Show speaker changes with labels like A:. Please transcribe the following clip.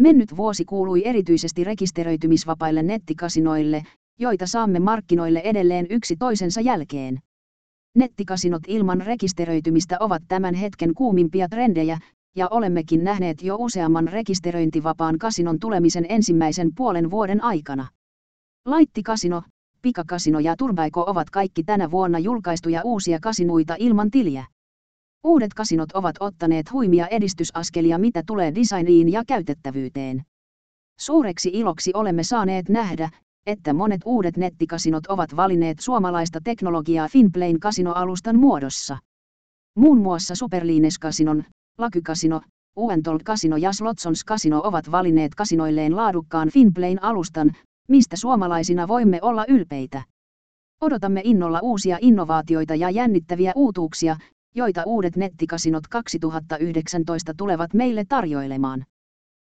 A: Mennyt vuosi kuului erityisesti rekisteröitymisvapaille nettikasinoille, joita saamme markkinoille edelleen yksi toisensa jälkeen. Nettikasinot ilman rekisteröitymistä ovat tämän hetken kuumimpia trendejä, ja olemmekin nähneet jo useamman rekisteröintivapaan kasinon tulemisen ensimmäisen puolen vuoden aikana. Laittikasino, Pikakasino ja Turbaiko ovat kaikki tänä vuonna julkaistuja uusia kasinuita ilman tiliä. Uudet kasinot ovat ottaneet huimia edistysaskelia mitä tulee designiin ja käytettävyyteen. Suureksi iloksi olemme saaneet nähdä, että monet uudet nettikasinot ovat valinneet suomalaista teknologiaa Finplane kasinoalustan muodossa. Muun muassa Superlines kasinon, Lakykasino, Uentol Casino ja Slotsons Casino ovat valinneet kasinoilleen laadukkaan Finplane alustan, mistä suomalaisina voimme olla ylpeitä. Odotamme innolla uusia innovaatioita ja jännittäviä uutuuksia, joita uudet nettikasinot 2019 tulevat meille tarjoilemaan.